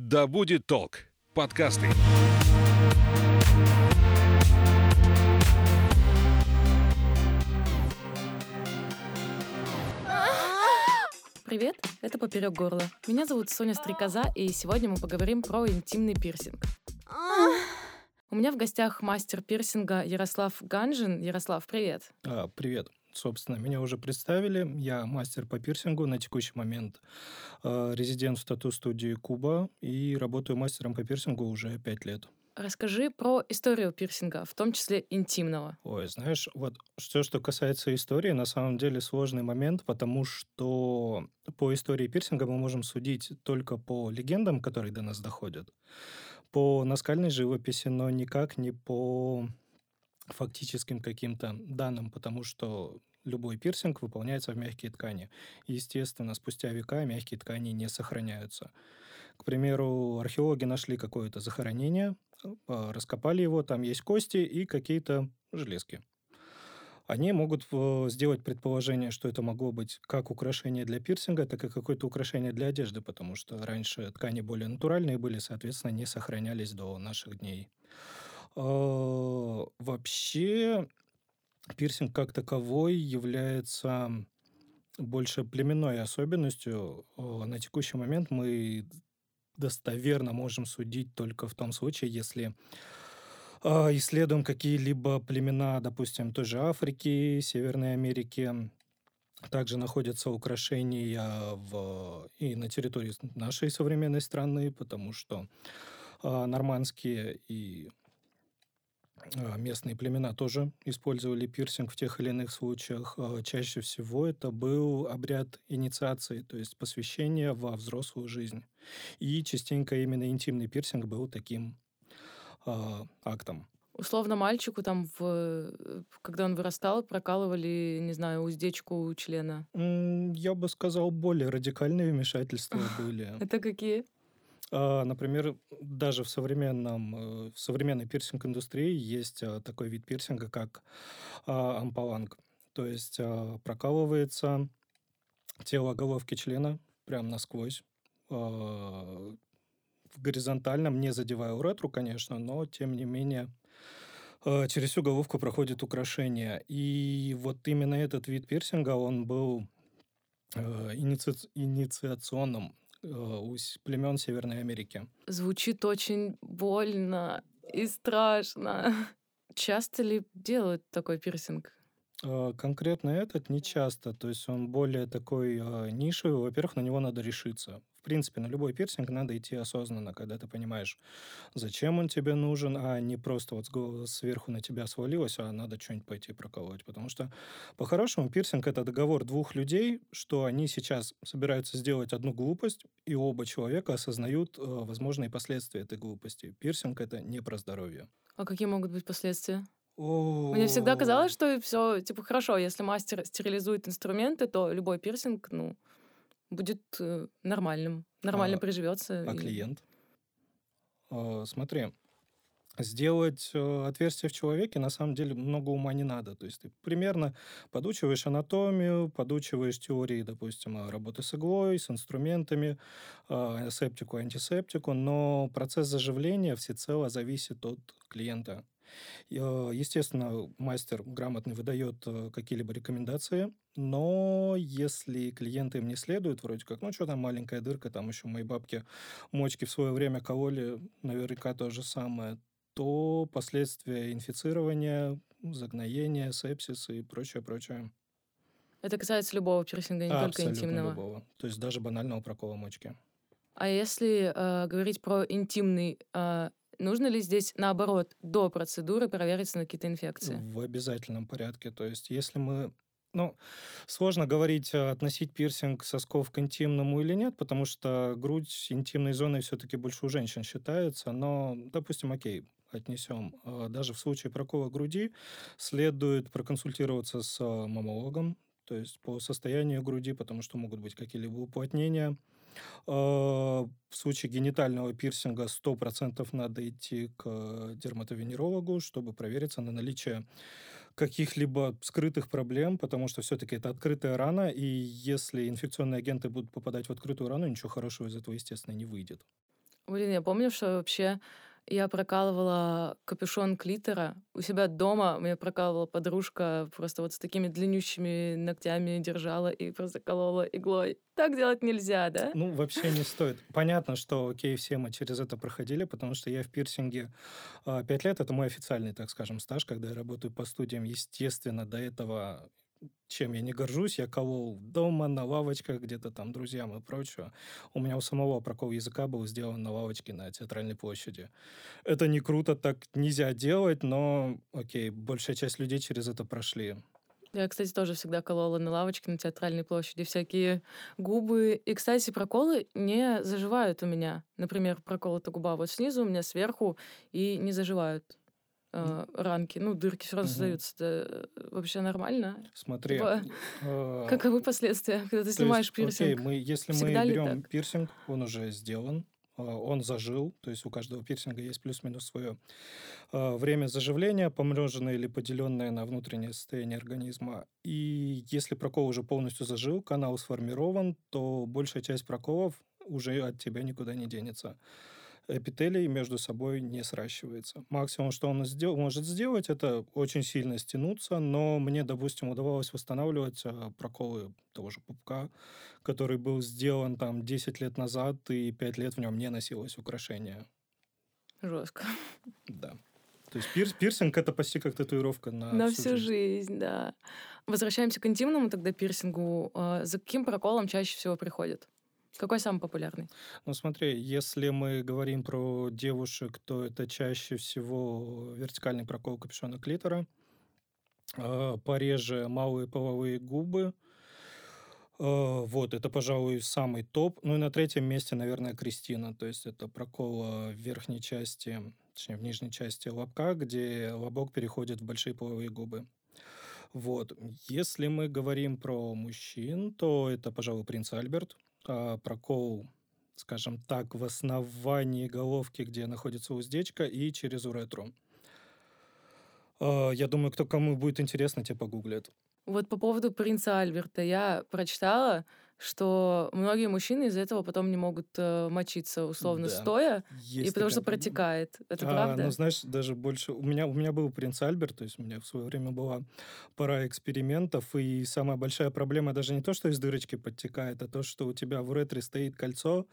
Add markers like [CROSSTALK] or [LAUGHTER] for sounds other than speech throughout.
«Да будет толк» — подкасты. Привет, это «Поперек горла». Меня зовут Соня Стрекоза, и сегодня мы поговорим про интимный пирсинг. У меня в гостях мастер пирсинга Ярослав Ганжин. Ярослав, привет. А, привет. Собственно, меня уже представили. Я мастер по пирсингу на текущий момент, э, резидент в тату-студии Куба и работаю мастером по пирсингу уже пять лет. Расскажи про историю пирсинга, в том числе интимного. Ой, знаешь, вот все, что касается истории, на самом деле сложный момент, потому что по истории пирсинга мы можем судить только по легендам, которые до нас доходят, по наскальной живописи, но никак не по фактическим каким-то данным, потому что любой пирсинг выполняется в мягкие ткани. Естественно, спустя века мягкие ткани не сохраняются. К примеру, археологи нашли какое-то захоронение, а, раскопали его, там есть кости и какие-то железки. Они могут э, сделать предположение, что это могло быть как украшение для пирсинга, так и какое-то украшение для одежды, потому что раньше ткани более натуральные были, соответственно, не сохранялись до наших дней. А, вообще, пирсинг как таковой является больше племенной особенностью. На текущий момент мы достоверно можем судить только в том случае, если а, исследуем какие-либо племена, допустим, той же Африки, Северной Америки. Также находятся украшения в, и на территории нашей современной страны, потому что а, нормандские и местные племена тоже использовали пирсинг в тех или иных случаях. А, чаще всего это был обряд инициации, то есть посвящения во взрослую жизнь. И частенько именно интимный пирсинг был таким э, актом. Условно мальчику там, в, когда он вырастал, прокалывали, не знаю, уздечку члена? Я бы сказал, более радикальные вмешательства [LAUGHS] были. Это какие? А, например, даже в современном, э, в современной пирсинг-индустрии есть а, такой вид пирсинга, как а, ампаланг. То есть прокалывается тело головки члена прям насквозь, в горизонтальном, не задевая уретру, конечно, но тем не менее через всю головку проходит украшение. И вот именно этот вид пирсинга, он был иници... инициационным Э, у племен Северной Америки. Звучит очень больно и страшно. [LAUGHS] Часто ли делают такой пирсинг? Э, конкретно этот не часто, то есть он более такой э, нишевый. Во-первых, на него надо решиться принципе, на любой пирсинг надо идти осознанно, когда ты понимаешь, зачем он тебе нужен, а не просто вот сверху на тебя свалилось, а надо что-нибудь пойти проколоть. Потому что, по-хорошему, пирсинг — это договор двух людей, что они сейчас собираются сделать одну глупость, и оба человека осознают э, возможные последствия этой глупости. Пирсинг — это не про здоровье. А какие могут быть последствия? Мне всегда казалось, что все, типа, хорошо, если мастер стерилизует инструменты, то любой пирсинг, ну, будет э, нормальным, нормально а, приживется. А и... клиент? А, смотри, сделать э, отверстие в человеке на самом деле много ума не надо. То есть ты примерно подучиваешь анатомию, подучиваешь теории, допустим, работы с иглой, с инструментами, э, септику, антисептику, но процесс заживления всецело зависит от клиента. Естественно, мастер грамотный выдает э, какие-либо рекомендации, но если клиенты им не следуют, вроде как, ну что там маленькая дырка, там еще мои бабки мочки в свое время кололи, наверняка то же самое, то последствия инфицирования, загноения, сепсиса и прочее, прочее. Это касается любого пирсинга, не Абсолютно только интимного. любого. То есть даже банального прокола мочки. А если э, говорить про интимный э, Нужно ли здесь, наоборот, до процедуры провериться на какие-то инфекции? В обязательном порядке. То есть, если мы ну, сложно говорить, а, относить пирсинг сосков к интимному или нет, потому что грудь интимной зоной все-таки больше у женщин считается, но, допустим, окей, отнесем. А, даже в случае прокола груди следует проконсультироваться с а, мамологом, то есть по состоянию груди, потому что могут быть какие-либо уплотнения, в случае генитального пирсинга 100% надо идти к дерматовенерологу, чтобы провериться на наличие каких-либо скрытых проблем, потому что все-таки это открытая рана, и если инфекционные агенты будут попадать в открытую рану, ничего хорошего из этого, естественно, не выйдет. Блин, я помню, что вообще я прокалывала капюшон клитора. У себя дома мне прокалывала подружка, просто вот с такими длиннющими ногтями держала и просто колола иглой. Так делать нельзя, да? Ну, вообще не стоит. Понятно, что, окей, все мы через это проходили, потому что я в пирсинге а, пять лет. Это мой официальный, так скажем, стаж, когда я работаю по студиям. Естественно, до этого чем я не горжусь, я колол дома, на лавочках, где-то там друзьям и прочее. У меня у самого прокол языка был сделан на лавочке на театральной площади. Это не круто, так нельзя делать, но, окей, большая часть людей через это прошли. Я, кстати, тоже всегда колола на лавочке на театральной площади всякие губы. И, кстати, проколы не заживают у меня. Например, проколота губа вот снизу, у меня сверху, и не заживают э, ранки, ну, дырки все равно создаются. Это вообще нормально? Смотри. Типа, э, [LAUGHS] каковы последствия, когда ты то есть, снимаешь окей, пирсинг? мы, если Всегда мы берем пирсинг, он уже сделан, э, он зажил, то есть у каждого пирсинга есть плюс-минус свое э, время заживления, помноженное или поделенное на внутреннее состояние организма. И если прокол уже полностью зажил, канал сформирован, то большая часть проколов уже от тебя никуда не денется. Эпителий между собой не сращивается. Максимум, что он сдел- может сделать, это очень сильно стянуться, но мне, допустим, удавалось восстанавливать э, проколы того же пупка, который был сделан там 10 лет назад, и 5 лет в нем не носилось украшение. Жестко. Да. То есть пирс, пирсинг это почти как татуировка на, На всю жизнь, да. Возвращаемся к интимному тогда пирсингу. А, За каким проколом чаще всего приходят? Какой самый популярный? Ну смотри, если мы говорим про девушек, то это чаще всего вертикальный прокол капюшона клитора, а, пореже малые половые губы. А, Вот, это, пожалуй, самый топ. Ну и на третьем месте, наверное, Кристина. То есть это прокол а, в верхней части, точнее, в нижней части лобка, где лобок переходит в большие половые губы. Вот. Если мы говорим про мужчин, то это, пожалуй, принц Альберт. А, Прокол, скажем так, в основании головки, где находится уздечка, и через уретру. А, Я думаю, кто кому будет интересно, те погуглят. Вот по поводу принца Альберта я прочитала, что многие мужчины из-за этого потом не могут э, мочиться условно Да. стоя, и Есть потому что протекает. Это А, правда? Ну, знаешь, даже больше... У меня, у меня был принц Альберт, то есть у меня в свое время была пора экспериментов, и самая большая проблема даже не то, что из дырочки подтекает, а то, что у тебя в уретре стоит кольцо,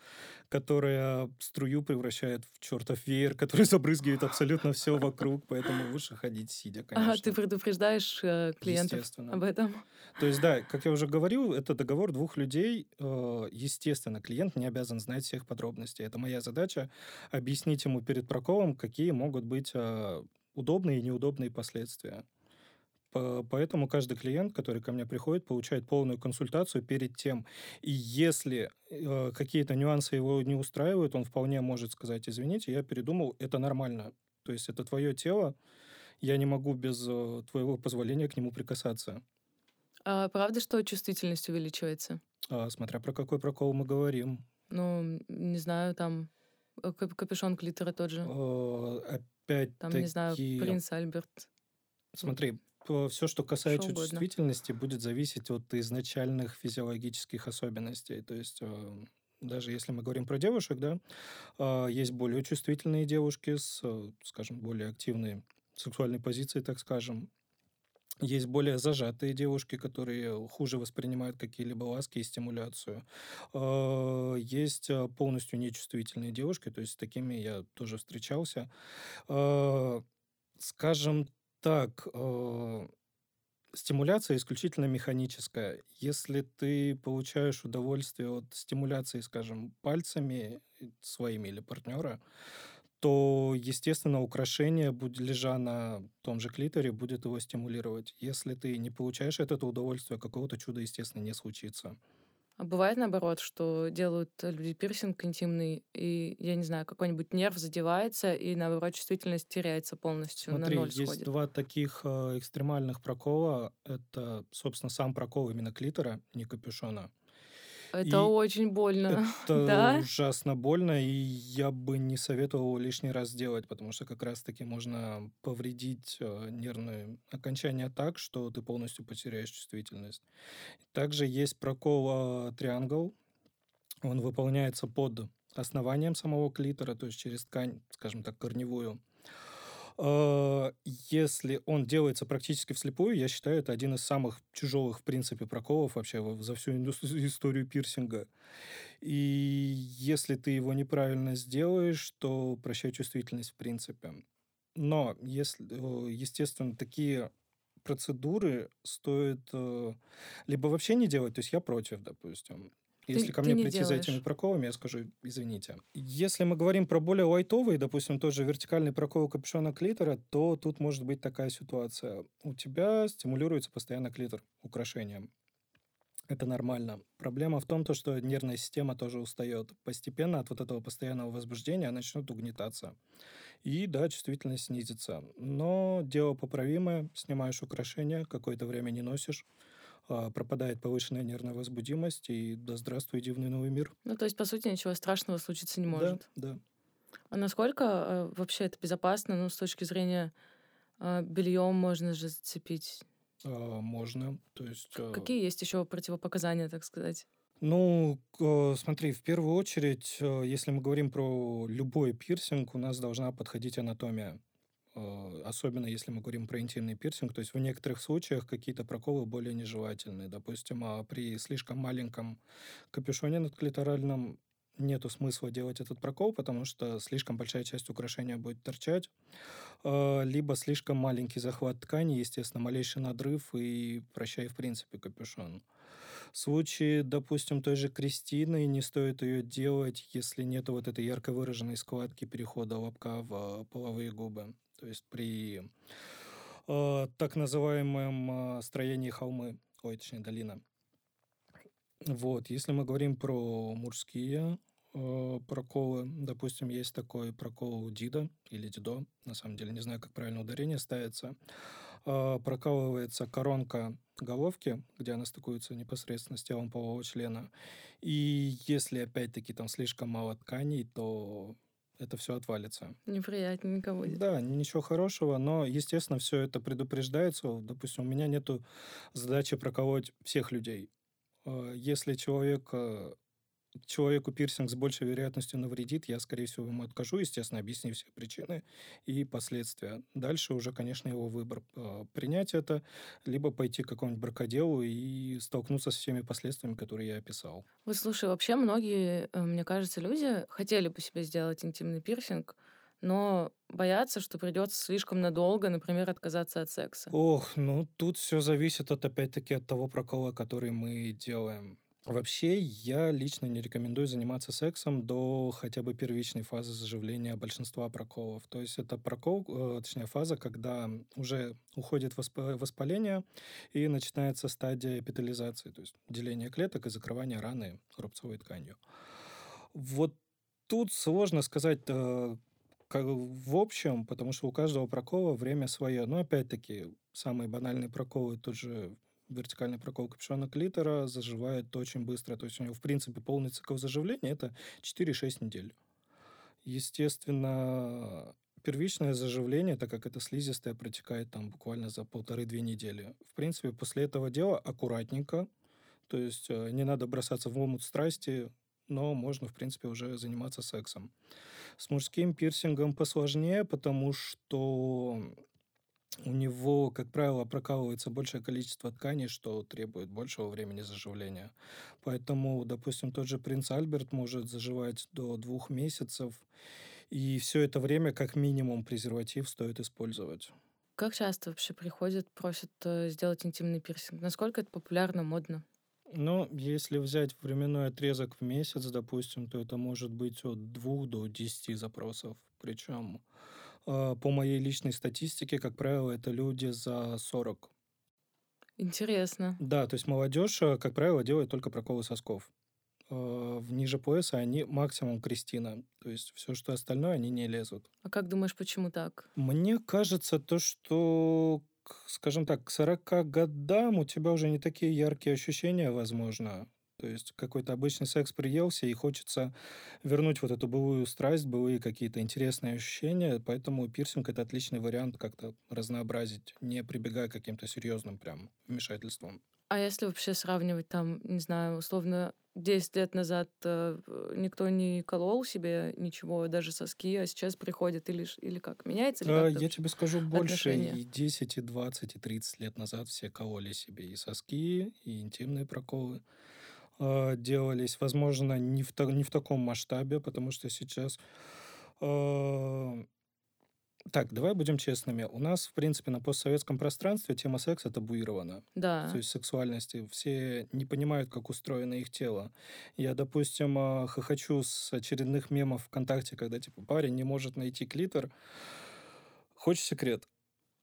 которое струю превращает в чертов веер, который [LAUGHS] забрызгивает абсолютно все вокруг, поэтому лучше ходить сидя, конечно. Ага, ты предупреждаешь э, клиентов об этом. То есть, да, как я уже говорил, это договор двух людей. Э, Естественно, клиент не обязан знать всех подробностей. Это моя задача объяснить ему перед проколом, какие могут быть э, удобные и неудобные последствия. По- Поэтому каждый клиент, который ко мне приходит, получает полную консультацию перед тем. И если э, какие-то нюансы его не устраивают, он вполне может сказать, извините, я передумал, это нормально. То есть это твое тело, я не могу без твоего позволения к нему прикасаться. А правда, что чувствительность увеличивается? А, смотря про какой прокол мы говорим. Ну, не знаю, там э, кап- капюшон клитора тот же. Опять Там, не знаю, принц Альберт. Смотри, все, что касается угодно. чувствительности, будет зависеть от изначальных физиологических особенностей. То есть э, даже если мы говорим про девушек, да, а, есть более чувствительные девушки с, скажем, более активной сексуальной позицией, так скажем. Есть более зажатые девушки, которые хуже воспринимают какие-либо ласки и стимуляцию. А, Есть а, полностью нечувствительные девушки, то есть с такими я тоже встречался. Скажем так, стимуляция исключительно механическая. Если ты получаешь удовольствие от стимуляции, скажем, пальцами э, своими или партнера, то, естественно, украшение, лежа на том же клиторе, будет его стимулировать. Если ты не получаешь от этого удовольствия, какого-то чуда, естественно, не случится. А бывает наоборот, что делают э, люди пирсинг интимный, и, я не знаю, какой-нибудь нерв задевается, и наоборот чувствительность теряется полностью, Смотри, на ноль есть сходит. два таких э, экстремальных прокола. Это, собственно, сам прокол именно клитора, не капюшона. Это и очень больно. [LAUGHS] Это Да? ужасно больно, и я бы не советовал лишний раз делать, потому что как раз-таки можно повредить э, нервные окончания так, что ты полностью потеряешь чувствительность. Также есть прокол триангл. Он выполняется под основанием самого клитора, то есть через ткань, скажем так, корневую. А, если он делается практически вслепую, я считаю, это один из самых тяжелых, в принципе, проколов вообще за всю [LAUGHS] историю пирсинга. И если ты его неправильно сделаешь, то прощай чувствительность, в принципе. Но, если, естественно, такие процедуры стоит э, либо вообще не делать, то есть я против, допустим. Если ты, ко мне прийти делаешь. за этими проколами, я скажу, извините. Если мы говорим про более лайтовые, допустим, тоже вертикальный прокол капюшона клитора, то тут может быть такая ситуация. У тебя стимулируется постоянно клитор украшением. Это нормально. Проблема в том, то, что нервная система тоже устает. Постепенно от вот этого постоянного возбуждения она начнет угнетаться. И да, чувствительность снизится. Но дело поправимое. Снимаешь украшения, какое-то время не носишь пропадает повышенная нервная возбудимость, и да здравствуй, дивный новый мир. Ну, то есть, по сути, ничего страшного случиться не может. Да, да. А насколько э, вообще это безопасно, ну, с точки зрения э, бельем можно же зацепить? А, можно, то есть... Какие есть еще противопоказания, так сказать? Ну, смотри, в первую очередь, если мы говорим про любой пирсинг, у нас должна подходить анатомия. Э, особенно если мы говорим про интимный пирсинг, то есть в некоторых случаях какие-то проколы более нежелательные. Допустим, а при слишком маленьком капюшоне над клиторальным нету смысла делать этот прокол, потому что слишком большая часть украшения будет торчать, э, либо слишком маленький захват ткани, естественно, малейший надрыв и прощай, в принципе, капюшон. В случае, допустим, той же Кристины, не стоит ее делать, если нет вот этой ярко выраженной складки перехода лобка в половые губы. То есть при э, так называемом э, строении холмы, ой, точнее, долина. Вот, если мы говорим про мужские э, проколы, допустим, есть такой прокол Дида или Дидо, на самом деле не знаю, как правильно ударение ставится, э, прокалывается коронка головки, где она стыкуется непосредственно с телом полового члена, и если, опять-таки, там слишком мало тканей, то это все отвалится. Неприятненько будет. Да, ничего хорошего, но, естественно, все это предупреждается. Допустим, у меня нету задачи проколоть всех людей. А, если человек э, человеку пирсинг с большей вероятностью навредит, я, скорее всего, ему откажу, естественно, объяснив все причины и последствия. Дальше уже, конечно, его выбор. А, принять это, либо пойти к какому-нибудь бракоделу и столкнуться с всеми последствиями, которые я описал. Вот слушай, вообще многие, э, мне кажется, люди хотели бы себе сделать интимный пирсинг, но боятся, что придется слишком надолго, например, отказаться от секса. Ох, ну тут все зависит от опять-таки от того прокола, который мы делаем. Вообще, я лично не рекомендую заниматься сексом до хотя бы первичной фазы заживления большинства проколов. То есть это прокол, э, точнее фаза, когда уже уходит воспаление и начинается стадия эпителизации, то есть деление клеток и закрывание раны рубцовой тканью. Вот тут сложно сказать э, в общем, потому что у каждого прокола время свое. Но опять-таки, самые банальные проколы, тот же вертикальный прокол капюшона клитора заживает очень быстро. То есть у него, в принципе, полный цикл заживления – это 4-6 недель. Естественно, первичное заживление, так как это слизистая, протекает там буквально за полторы-две недели. В принципе, после этого дела аккуратненько, то есть э, не надо бросаться в омут страсти, но можно, в принципе, уже заниматься сексом. С мужским пирсингом посложнее, потому что у него, как правило, прокалывается большее количество тканей, что требует большего времени заживления. Поэтому, допустим, тот же принц Альберт может заживать до двух месяцев, и все это время как минимум презерватив стоит использовать. Как часто вообще приходят, просят э, сделать интимный пирсинг? Насколько это популярно, модно? Ну, если взять временной отрезок в месяц, допустим, то это может быть от двух до десяти запросов. Причем по моей личной статистике, как правило, это люди за 40. Интересно. Да, то есть молодежь, э, как правило, делает только проколы сосков. А, в ниже пояса они максимум Кристина. То есть все, что остальное, они не лезут. А как думаешь, почему так? Мне кажется, то, что, скажем так, к 40 годам у тебя уже не такие яркие ощущения, возможно. То есть какой-то обычный секс приелся, и хочется вернуть вот эту былую страсть, былые какие-то интересные ощущения. Поэтому пирсинг — это отличный вариант как-то разнообразить, не прибегая к каким-то серьезным прям вмешательствам. А если вообще сравнивать там, не знаю, условно, 10 лет назад э, никто не колол себе ничего, даже соски, а сейчас приходят или, или как? Меняется ли А, Я тебе скажу больше, отношение? и 10, и 20, и 30 лет назад все кололи себе и соски, и интимные проколы а, делались. Возможно, не в, не в таком масштабе, потому что сейчас... а, Так, давай будем честными. У нас, в принципе, на постсоветском пространстве тема секса табуирована. То Да. есть сексуальности. Все не понимают, как устроено их тело. Я, допустим, а, хохочу с очередных мемов ВКонтакте, когда, типа, парень не может найти клитор. Хочешь секрет?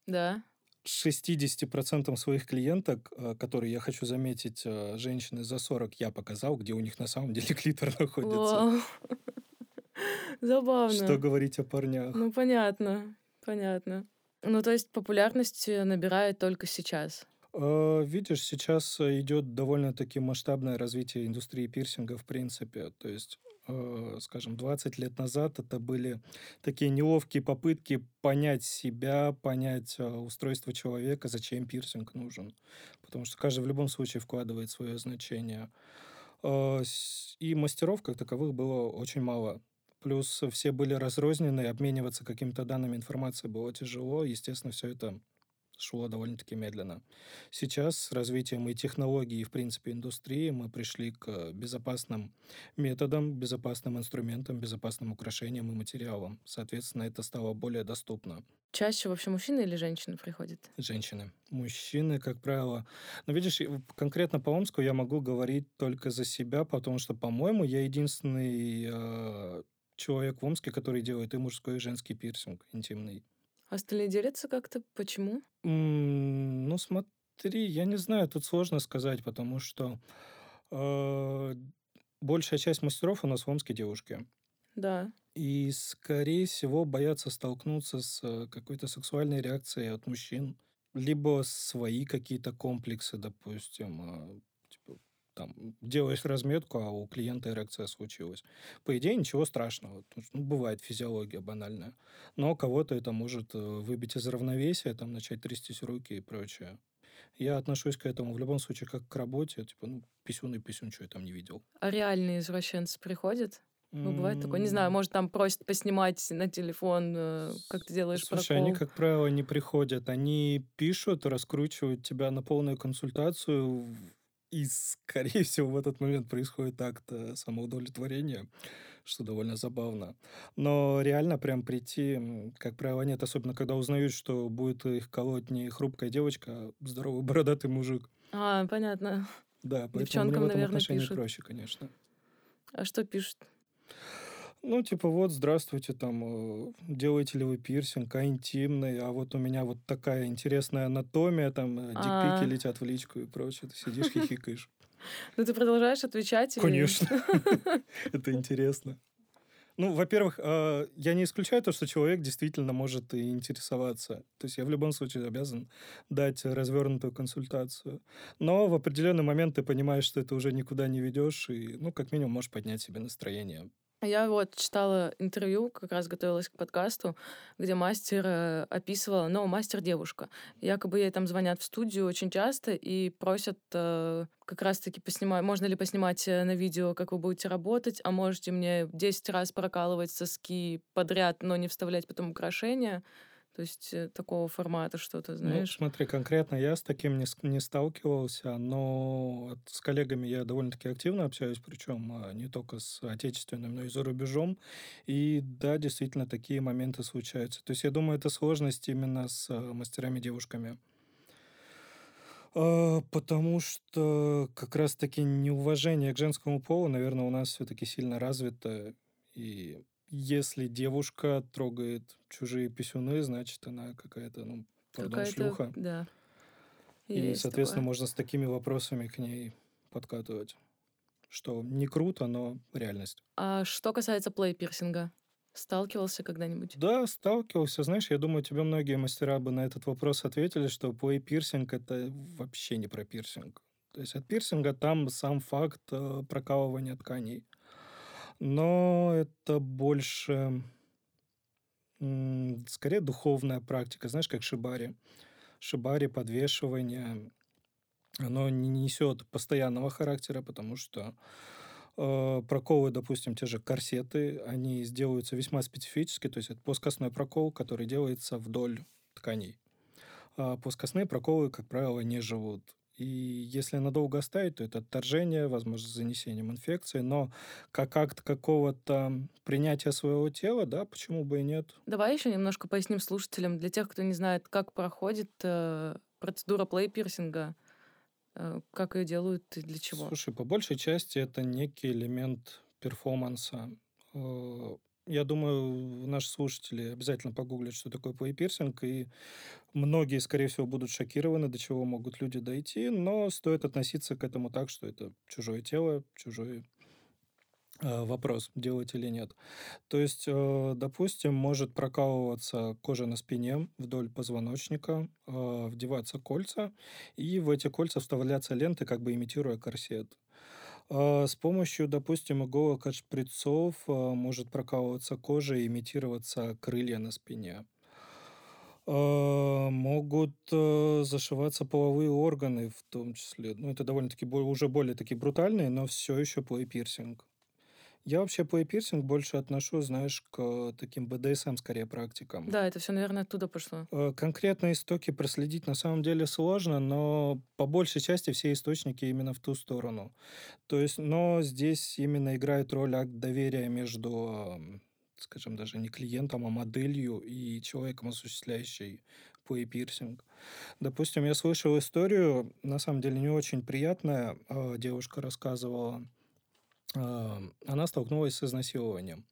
Да. 60% своих клиенток, а, которые, я хочу заметить, а, женщины за 40, я показал, где у них на самом деле [LAUGHS] клитор находится. Вау. Что Забавно. говорить о парнях? Ну, понятно. Понятно. Ну, то есть популярность э, набирает только сейчас. Видишь, сейчас э, идет довольно-таки масштабное развитие индустрии пирсинга в принципе. То есть, э, скажем, 20 лет назад это были такие неловкие попытки понять себя, понять э, устройство человека, зачем пирсинг нужен. Потому что каждый в любом случае вкладывает свое значение. С- И мастеров как таковых было очень мало. Плюс все были разрознены, обмениваться какими-то данными информацией было тяжело. Естественно, все это шло довольно-таки медленно. Сейчас с развитием и технологий, и, в принципе, индустрии мы пришли к безопасным методам, безопасным инструментам, безопасным украшениям и материалам. Соответственно, это стало более доступно. Чаще вообще мужчины или женщины приходят? Женщины. Мужчины, как правило... Но видишь, конкретно по Омску я могу говорить только за себя, потому что, по-моему, я единственный э, человек в Омске, который делает и мужской, и женский пирсинг интимный. Остальные делятся как-то? Почему? М, Ну, смотри, я не знаю, тут сложно сказать, потому что э, большая часть мастеров у нас в Омске девушки. Да. И, скорее всего, боятся столкнуться с э, какой-то сексуальной реакцией от мужчин. Либо свои какие-то комплексы, допустим. Там, делаешь разметку, а у клиента эрекция случилась. По идее, ничего страшного. Ну, бывает физиология банальная. Но кого-то это может э, выбить из равновесия, там, начать трястись руки и прочее. Я отношусь к этому в любом случае как к работе. Типа, ну, писюн и писюн, что я там не видел. А реальные извращенцы приходят? Ну, бывает такое. Не знаю, может, там просят поснимать на телефон, э, как ты делаешь Слушай, они, прокол. как правило, не приходят. Они пишут, раскручивают тебя на полную консультацию, и, скорее [LAUGHS] всего, в этот момент происходит акт э, самоудовлетворения, что довольно забавно. Но реально прям прийти, как правило, нет, особенно когда узнают, что будет их колоть не хрупкая девочка, а здоровый бородатый мужик. А, понятно. Да, поэтому мне Девчонкам, в этом наверное, отношении пишут. проще, конечно. А что пишут? Ну, типа, вот, здравствуйте, там, э, делаете ли вы пирсинг, а интимный, а вот у меня вот такая интересная анатомия, там, э, А. дикпики летят в личку и прочее. Ты сидишь, [LAUGHS] хихикаешь. Ну, ты продолжаешь отвечать? Конечно. [LAUGHS] [LAUGHS] Это интересно. Ну, во-первых, э, я не исключаю то, что человек действительно может и интересоваться. То есть я в любом случае обязан дать развернутую консультацию. Но в определенный момент ты понимаешь, что это уже никуда не ведешь, и, ну, как минимум, можешь поднять себе настроение. Я вот читала интервью, как раз готовилась к подкасту, где мастер э, описывала, ну, мастер-девушка. Якобы ей там звонят в студию очень часто и просят э, как раз-таки поснимать, можно ли поснимать э, на видео, как вы будете работать, а можете мне 10 раз прокалывать соски подряд, но не вставлять потом украшения. То есть э, такого формата что-то, Ну, знаешь. смотри, конкретно я с таким не, не сталкивался, но с коллегами я довольно-таки активно общаюсь, причем а, не только с отечественным, но и за рубежом. И да, действительно, такие моменты случаются. То есть я думаю, это сложность именно с а, мастерами-девушками. А, Потому что как раз-таки неуважение к женскому полу, наверное, у нас все-таки сильно развито. И если девушка трогает чужие писюны, значит, она какая-то, ну, пардон, Какая-то, шлюха. да. И, Есть соответственно, такое. можно с такими вопросами к ней подкатывать. Что не круто, но реальность. А что касается плей-пирсинга? Сталкивался когда-нибудь? Да, сталкивался. Знаешь, я думаю, тебе многие мастера бы на этот вопрос ответили, что плей-пирсинг — это вообще не про пирсинг. То есть от пирсинга там сам факт э, прокалывания тканей. Но это больше, скорее, духовная практика. Знаешь, как шибари. Шибари, подвешивание. оно не несет постоянного характера, потому что э, проколы, допустим, те же корсеты, они сделаются весьма специфически, то есть это плоскостной прокол, который делается вдоль тканей. А плоскостные проколы, как правило, не живут и если надолго оставить, то это отторжение, возможно, с занесением инфекции. Но как акт какого-то принятия своего тела, да, почему бы и нет? Давай еще немножко поясним слушателям, для тех, кто не знает, как проходит э, процедура плей-пирсинга, э, как ее делают и для чего. Слушай, по большей части это некий элемент перформанса. Э, я думаю, наши слушатели обязательно погуглят, что такое плей-пирсинг, и многие, скорее всего, будут шокированы, до чего могут люди дойти, но стоит относиться к этому так, что это чужое тело, чужой э, вопрос, делать или нет. То есть, э, допустим, может прокалываться кожа на спине вдоль позвоночника, э, вдеваться кольца, и в эти кольца вставляться ленты, как бы имитируя корсет. А, с помощью, допустим, иголок от шприцов а, может прокалываться кожа и имитироваться крылья на спине. А, могут э, зашиваться половые органы в том числе. Ну, это довольно-таки уже более такие брутальные, но все еще плей-пирсинг. Я вообще плей-пирсинг больше отношу, знаешь, к таким БДСМ скорее практикам. Да, это все, наверное, оттуда пошло. Э, конкретно истоки проследить на самом деле сложно, но по большей части все источники именно в ту сторону. То есть, но здесь именно играет роль акт доверия между, скажем, даже не клиентом, а моделью и человеком, осуществляющий плей-пирсинг. Допустим, я слышал историю, на самом деле не очень приятная, а, девушка рассказывала, она столкнулась с изнасилованием.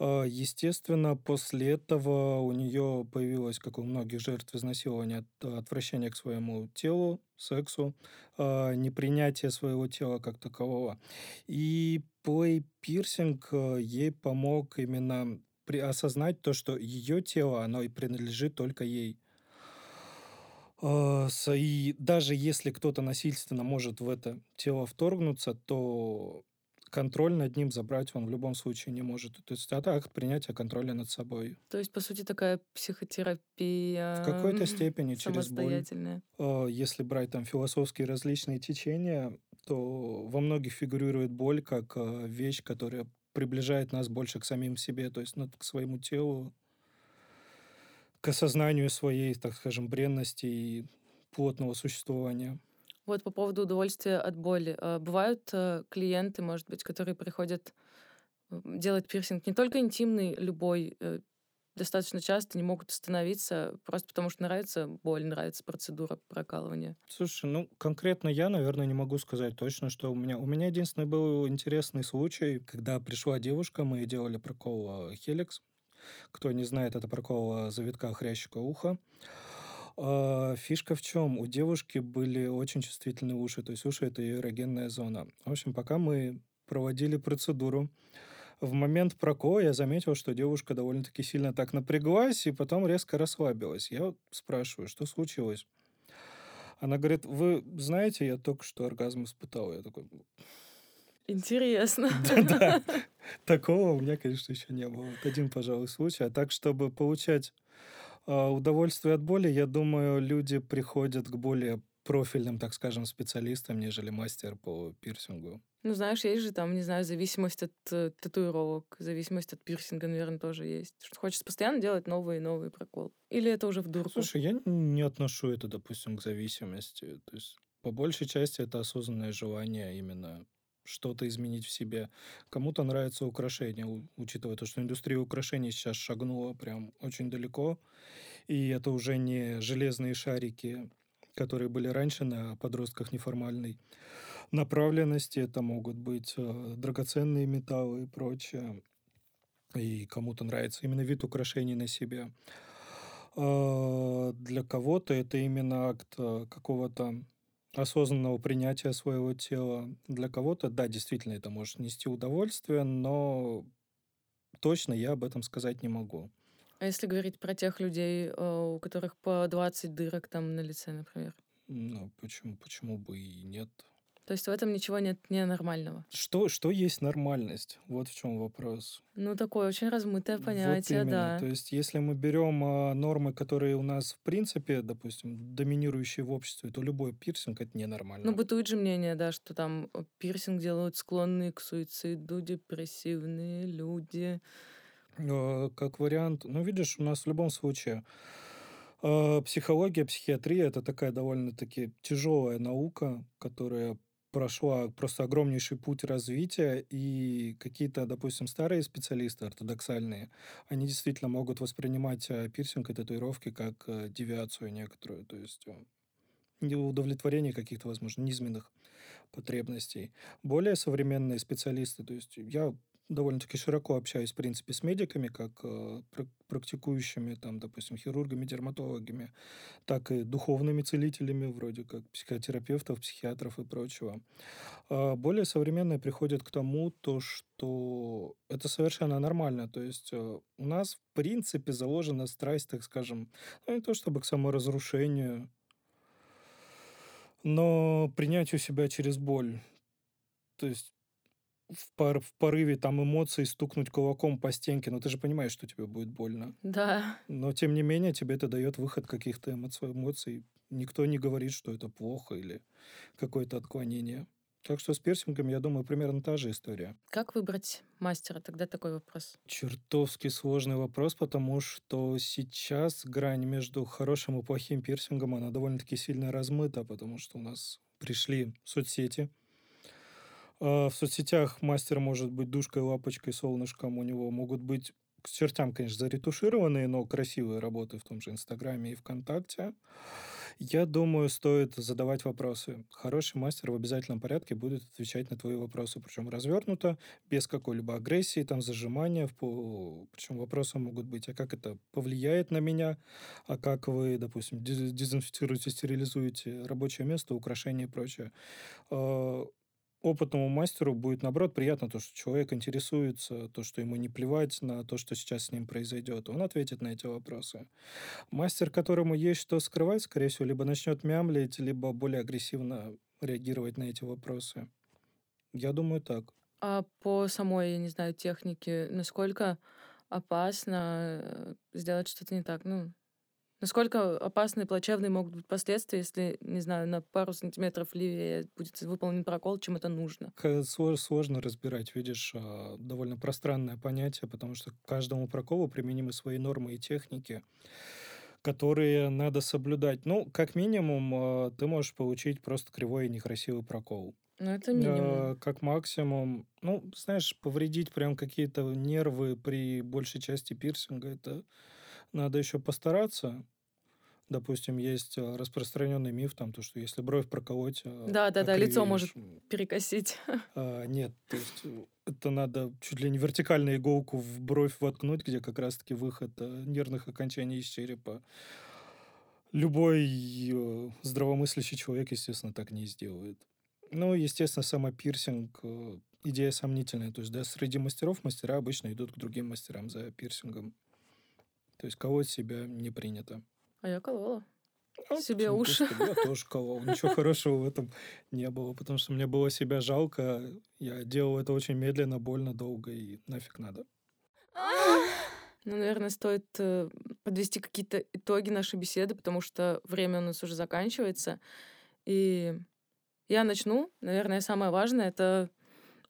А, естественно, после этого у нее появилось, как у многих жертв изнасилования, отвращение к своему телу, сексу, а, непринятие своего тела как такового. И плей-пирсинг ей помог именно осознать то, что ее тело, оно и принадлежит только ей. А, и даже если кто-то насильственно может в это тело вторгнуться, то контроль над ним забрать он в любом случае не может. То есть это акт принятия контроля над собой. То есть, по сути, такая психотерапия В какой-то степени через боль. А, если брать там философские различные течения, то во многих фигурирует боль как а, вещь, которая приближает нас больше к самим себе, то есть ну, к своему телу, к осознанию своей, так скажем, бренности и плотного существования. Вот по поводу удовольствия от боли. А, бывают э, клиенты, может быть, которые приходят делать пирсинг не только интимный, любой, э, достаточно часто не могут остановиться, просто потому что нравится боль, нравится процедура прокалывания. Слушай, ну, конкретно я, наверное, не могу сказать точно, что у меня... У меня единственный был интересный случай, когда пришла девушка, мы делали прокол Хеликс. Кто не знает, это прокол завитка хрящика уха. А, фишка в чем? У девушки были очень чувствительные уши, то есть уши это ее эрогенная зона. В общем, пока мы проводили процедуру, в момент прокола я заметил, что девушка довольно-таки сильно так напряглась и потом резко расслабилась. Я спрашиваю, что случилось? Она говорит, вы знаете, я только что оргазм испытал. Я такой... Интересно. [LAUGHS] Такого у меня, конечно, еще не было. Вот один, пожалуй, случай. А так, чтобы получать удовольствие от боли, я думаю, люди приходят к более профильным, так скажем, специалистам, нежели мастер по пирсингу. Ну, знаешь, есть же там, не знаю, зависимость от э, татуировок, зависимость от пирсинга, наверное, тоже есть. Что хочется постоянно делать новые и новые проколы. Или это уже в дурку? Слушай, я не отношу это, допустим, к зависимости. То есть, по большей части, это осознанное желание именно что-то изменить в себе. Кому-то нравится украшение, учитывая то, что индустрия украшений сейчас шагнула прям очень далеко, и это уже не железные шарики, которые были раньше на подростках неформальной направленности, это могут быть э, драгоценные металлы и прочее. И кому-то нравится именно вид украшений на себе. Э, для кого-то это именно акт э, какого-то осознанного принятия своего тела. Для кого-то, да, действительно, это может нести удовольствие, но точно я об этом сказать не могу. А если говорить про тех людей, э, у которых по 20 дырок там на лице, например? Ну, почему, почему бы и нет? То есть в этом ничего нет ненормального. Что, что есть нормальность? Вот в чем вопрос. Ну, такое очень размытое Вот понятие, именно. да. То есть, если мы берем а, нормы, которые у нас в принципе, допустим, доминирующие в обществе, то любой пирсинг это Ну, ненормально. бытует же мнение, да, что там э, пирсинг делают склонные к суициду, депрессивные люди. Э, Как вариант, ну, видишь, у нас в любом случае э, психология, психиатрия это такая довольно-таки тяжелая наука, которая прошла просто огромнейший путь развития, и какие-то, допустим, старые специалисты ортодоксальные, они действительно могут воспринимать э, пирсинг и татуировки как э, девиацию некоторую, то есть э, удовлетворение каких-то, возможно, низменных потребностей. Более современные специалисты, то есть я довольно-таки широко общаюсь, в принципе, с медиками, как э, пра- практикующими, там, допустим, хирургами, дерматологами, так и духовными целителями, вроде как психотерапевтов, психиатров и прочего. А более современные приходят к тому, то, что это совершенно нормально. То есть э, у нас, в принципе, заложена страсть, так скажем, ну, не то чтобы к саморазрушению, но принятию себя через боль. То есть в, пор- в порыве там эмоций стукнуть кулаком по стенке, но ты же понимаешь, что тебе будет больно. Да. Но тем не менее тебе это дает выход каких-то эмоций. эмоций. Никто не говорит, что это плохо или какое-то отклонение. Так что с пирсингом, я думаю, примерно та же история. Как выбрать мастера? Тогда такой вопрос. Чертовски сложный вопрос, потому что сейчас грань между хорошим и плохим пирсингом, она довольно-таки сильно размыта, потому что у нас пришли соцсети. А В соцсетях мастер может быть душкой, лапочкой, солнышком. У него могут быть к чертям, конечно, заретушированные, но красивые работы в том же Инстаграме и ВКонтакте. Я думаю, стоит задавать вопросы. Хороший мастер в обязательном порядке будет отвечать на твои вопросы, причем развернуто, без какой-либо агрессии, там, зажимания. Причем вопросы могут быть, а как это повлияет на меня, а как вы, допустим, дез- дезинфицируете, стерилизуете рабочее место, украшения и прочее. Опытному мастеру будет, наоборот, приятно то, что человек интересуется, то, что ему не плевать на то, что сейчас с ним произойдет. Он ответит на эти вопросы. Мастер, которому есть что скрывать, скорее всего, либо начнет мямлить, либо более агрессивно реагировать на эти вопросы. Я думаю, так. А по самой, я не знаю, технике, насколько опасно э, сделать что-то не так? Ну, насколько опасны и плачевные могут быть последствия, если, не знаю, на пару сантиметров левее будет выполнен прокол, чем это нужно? Сложно разбирать, видишь, а, довольно пространное понятие, потому что к каждому проколу применимы свои нормы и техники, которые надо соблюдать. Ну, как минимум, а, ты можешь получить просто кривой и некрасивый прокол. Ну, это минимум. А, Как максимум, ну, знаешь, повредить прям какие-то нервы при большей части пирсинга, это надо еще постараться. Допустим, есть а, распространенный миф, там, то, что если бровь проколоть... а, Да-да-да, лицо может. Перекосить. [LAUGHS] А, нет, то есть э, это надо чуть ли не вертикально иголку в бровь воткнуть, где как раз-таки выход э, нервных окончаний из черепа. Любой э, здравомыслящий человек, естественно, так не сделает. Ну, естественно, сама пирсинг э, идея сомнительная. То есть, да, среди мастеров мастера обычно идут к другим мастерам за пирсингом. То есть колоть себя не принято. А я колола. А, Себе уши. Я тоже колол. Ничего [LAUGHS] хорошего в этом не было, потому что мне было себя жалко. Я делал это очень медленно, больно, долго и нафиг надо. [GASPS] Ну, наверное, стоит э, подвести какие-то итоги нашей беседы, потому что время у нас уже заканчивается. И я начну. Наверное, самое важное это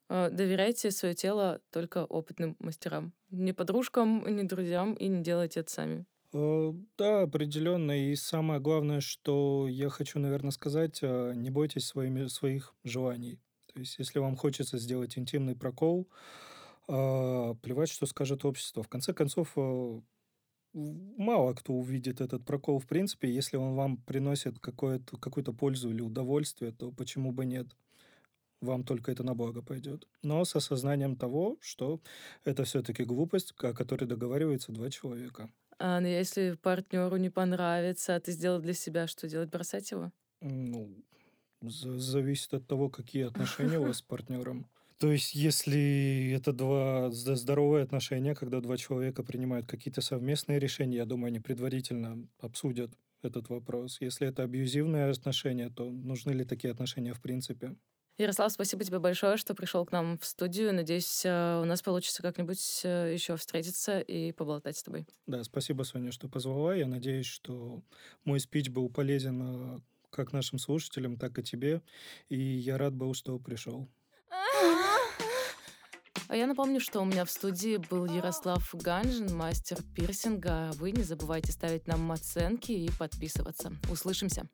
э, доверяйте свое тело только опытным мастерам. Не подружкам, не друзьям, и не делайте это сами. Э, Да, определенно. И самое главное, что я хочу, наверное, сказать, э, не бойтесь своими, своих желаний. То есть, если вам хочется сделать интимный прокол, э, плевать, что скажет общество. В конце концов, в- мало кто увидит этот прокол в принципе. Если он вам приносит какую-то пользу или удовольствие, то почему бы нет? Вам только это на благо пойдет. Но с осознанием того, что это все-таки глупость, о которой договариваются два человека. А ну, если партнеру не понравится, а ты сделал для себя, что делать? Бросать его? Ну, за- зависит от того, какие отношения у вас с [LAUGHS] партнером. То есть, если это два зд- здоровые отношения, когда два человека принимают какие-то совместные решения, я думаю, они предварительно обсудят этот вопрос. Если это абьюзивные отношения, то нужны ли такие отношения в принципе? Ярослав, спасибо тебе большое, что пришел к нам в студию. Надеюсь, э, у нас получится как-нибудь э, еще встретиться и поболтать с тобой. Да, спасибо, Соня, что позвала. Я надеюсь, что мой спич был полезен э, как нашим слушателям, так и тебе. И я рад был, что пришел. А я напомню, что у меня в студии был Ярослав Ганжин, мастер пирсинга. Вы не забывайте ставить нам оценки и подписываться. Услышимся.